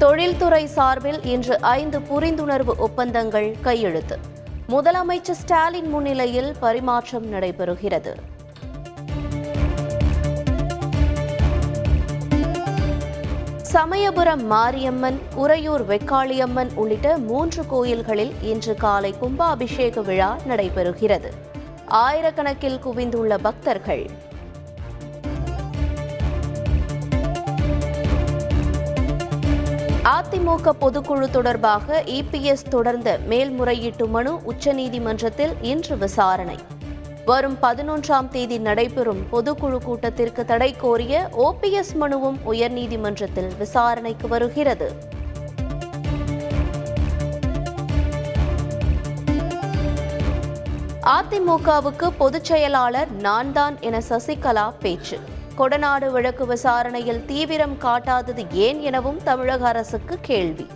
தொழில்துறை சார்பில் இன்று ஐந்து புரிந்துணர்வு ஒப்பந்தங்கள் கையெழுத்து. முதலமைச்சர் ஸ்டாலின் முன்னிலையில் பரிமாற்றம் நடைபெறுகிறது. சமயபுரம் மாரியம்மன் உறையூர் வெக்காளியம்மன் உள்ளிட்ட மூன்று கோயில்களில் இன்று காலை கும்பாபிஷேக விழா நடைபெறுகிறது. ஆயிரக்கணக்கில் குவிந்துள்ள பக்தர்கள் அதிமுக பொதுக்குழு தொடர்பாக இபிஎஸ் தொடர்ந்த மேல்முறையீட்டு மனு உச்சநீதிமன்றத்தில் இன்று விசாரணை. வரும் பதினொன்றாம் தேதி நடைபெறும் பொதுக்குழு கூட்டத்திற்கு தடை கோரிய ஓபிஎஸ் மனுவும் உயர்நீதிமன்றத்தில் விசாரணைக்கு வருகிறது. அதிமுகவுக்கு பொதுச் செயலாளர் நான் தான் என சசிகலா பேச்சு. கொடநாடு வழக்கு விசாரணையில் தீவிரம் காட்டாதது ஏன் எனவும் தமிழக அரசுக்கு கேள்வி.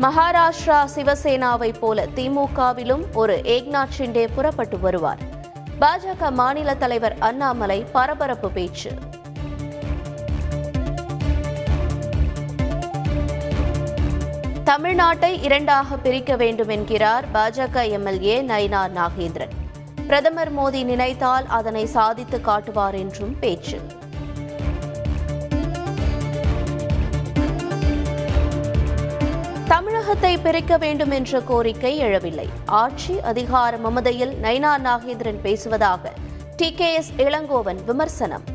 மகாராஷ்டிரா சிவசேனாவை போல திமுகவிலும் ஒரு ஏக்நாத் ஷிண்டே புறப்பட்டு வருவார். பாஜக மாநில தலைவர் அண்ணாமலை பரபரப்பு பேச்சு. தமிழ்நாட்டை இரண்டாக பிரிக்க வேண்டும் என்கிறார் பாஜக எம்எல்ஏ நயினார் நாகேந்திரன். பிரதமர் மோடி நினைத்தால் அதனை சாதித்து காட்டுவார் என்றும் பேச்சு. தமிழகத்தை பிரிக்க வேண்டும் என்ற கோரிக்கை எழவில்லை. ஆட்சி அதிகார மமதையில் நயினார் நாகேந்திரன் பேசுவதாக டி கே எஸ் இளங்கோவன் விமர்சனம்.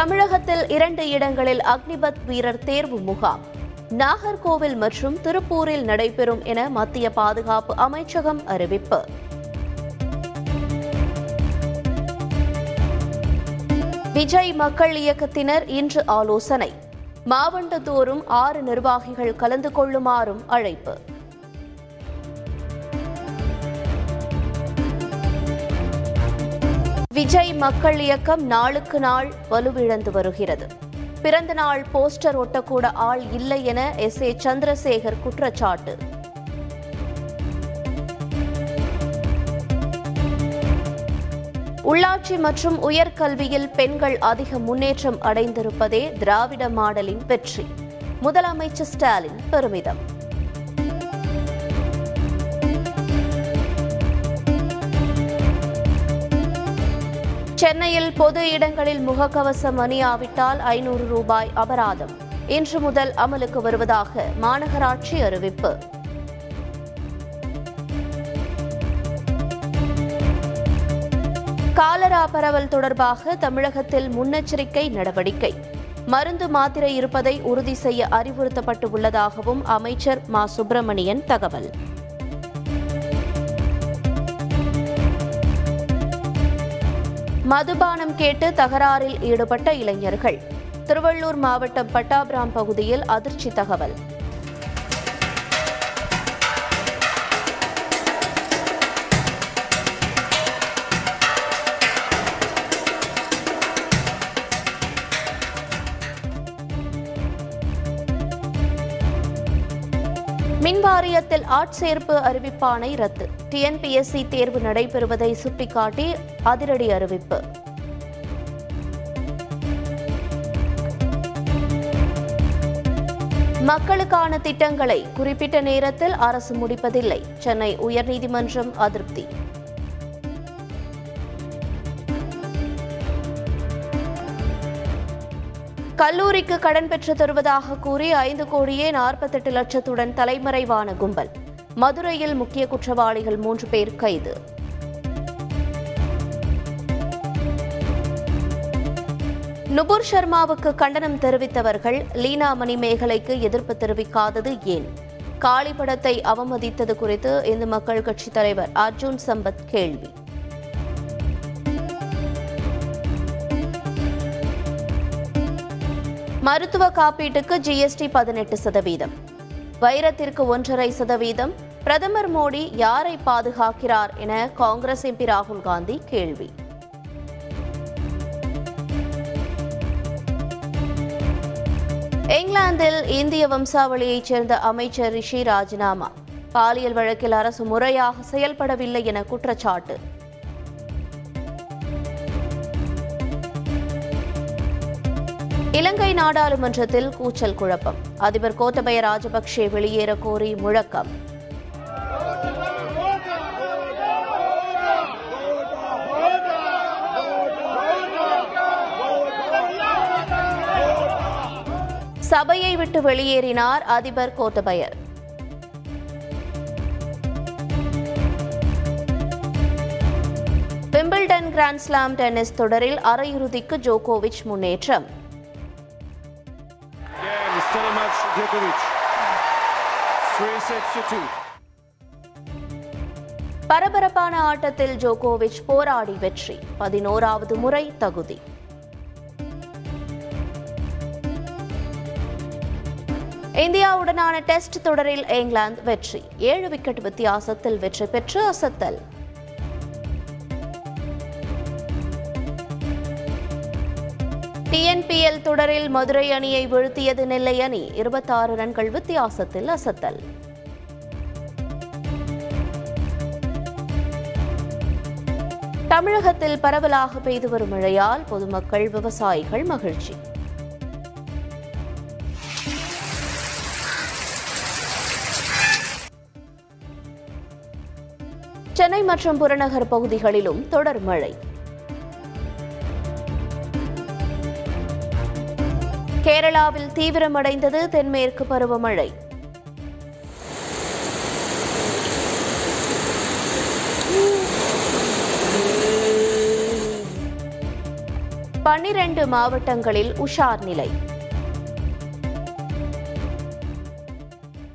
தமிழகத்தில் இரண்டு இடங்களில் அக்னிபத் வீரர் தேர்வு முகாம். நாகர்கோவில் மற்றும் திருப்பூரில் நடைபெறும் என மத்திய பாதுகாப்பு அமைச்சகம் அறிவிப்பு. விஜய் மக்கள் இயக்கத்தினர் இன்று ஆலோசனை. மாவட்டந்தோறும் ஆறு நிர்வாகிகள் கலந்து கொள்ளுமாறும் அழைப்பு. விஜய் மக்கள் இயக்கம் நாளுக்கு நாள் வலுவிழந்து வருகிறது. பிறந்த நாள் போஸ்டர் ஒட்டக்கூட ஆள் இல்லை என எஸ். ஏ. சந்திரசேகர் குற்றச்சாட்டு. உள்ளாட்சி மற்றும் உயர்கல்வியில் பெண்கள் அதிக முன்னேற்றம் அடைந்திருப்பதே திராவிட மாடலின் வெற்றி. முதலமைச்சர் ஸ்டாலின் பெருமிதம். சென்னையில் பொது இடங்களில் முகக்கவசம் அணியாவிட்டால் ஐநூறு ரூபாய் அபராதம். இன்று முதல் அமலுக்கு வருவதாக மாநகராட்சி அறிவிப்பு. காலரா பரவல் தொடர்பாக தமிழகத்தில் முன்னெச்சரிக்கை நடவடிக்கை. மருந்து மாத்திரை இருப்பதை உறுதி செய்ய அறிவுறுத்தப்பட்டு உள்ளதாகவும் அமைச்சர் மா. சுப்பிரமணியன் தகவல். மதுபானம் கேட்டு தகராறில் ஈடுபட்ட இளைஞர்கள். திருவள்ளூர் மாவட்டம் பட்டாபிராம் பகுதியில் அதிர்ச்சி தகவல். மின் வாரியத்தில் ஆட்சேர்ப்பு அறிவிப்பானை ரத்து. டிஎன்பிஎஸ்சி தேர்வு நடைபெறுவதை சுட்டிக்காட்டி அதிரடி அறிவிப்பு. மக்களுக்கான திட்டங்களை குறிப்பிட்ட நேரத்தில் அரசு முடிப்பதில்லை. சென்னை உயர்நீதிமன்றம் அதிருப்தி. கல்லூரிக்கு கடன் பெற்று தருவதாக கூறி ஐந்து கோடியே நாற்பத்தெட்டு லட்சத்துடன் தலைமறைவான கும்பல். மதுரையில் முக்கிய குற்றவாளிகள் மூன்று பேர் கைது. நுபுர் சர்மாவுக்கு கண்டனம் தெரிவித்தவர்கள் லீனா மணிமேகலைக்கு எதிர்ப்பு தெரிவிக்காதது ஏன்? காளி படத்தை அவமதித்தது குறித்து இந்து மக்கள் கட்சித் தலைவர் அர்ஜுன் சம்பத் கேள்வி. மருத்துவ காப்பீட்டுக்கு ஜிஎஸ்டி பதினெட்டு சதவீதம். வைரத்திற்கு ஒன்றரை சதவீதம். பிரதமர் மோடி யாரை பாதுகாக்கிறார் என காங்கிரஸ் எம்பி ராகுல் காந்தி கேள்வி. இங்கிலாந்தில் இந்திய வம்சாவளியைச் சேர்ந்த அமைச்சர் ரிஷி ராஜினாமா. பாலியல் வழக்கில் அரசு முறையாக செயல்படவில்லை என குற்றச்சாட்டு. இலங்கை நாடாளுமன்றத்தில் கூச்சல் குழப்பம். அதிபர் கோத்தபய ராஜபக்சே வெளியேற கோரி முழக்கம். சபையை விட்டு வெளியேறினார் அதிபர் கோத்தபயர். விம்பிள்டன் கிராண்ட்ஸ்லாம் டென்னிஸ் தொடரில் அரையிறுதிக்கு ஜோகோவிச் முன்னேற்றம். Again, match Djokovic. 3 sets to 2. பரபரப்பான ஆட்டத்தில் ஜோகோவிச் போராடி வெற்றி பதினோராவது முறை தகுதி இந்தியாவுடனான டெஸ்ட் தொடரில் இங்கிலாந்து வெற்றி ஏழு விக்கெட் வித்தியாசத்தில் வெற்றி பெற்று அசத்தல் டிஎன்பிஎல் தொடரில் மதுரை அணியை வீழ்த்தியது நெல்லை அணி. இருபத்தாறு ரன்கள் வித்தியாசத்தில் அசத்தல். தமிழகத்தில் பரவலாக பெய்து வரும் மழையால் பொதுமக்கள் விவசாயிகள் மகிழ்ச்சி. சென்னை மற்றும் புறநகர் பகுதிகளிலும் தொடர் மழை. கேரளாவில் தீவிரமடைந்தது தென்மேற்கு பருவமழை. பன்னிரண்டு மாவட்டங்களில் உஷார் நிலை.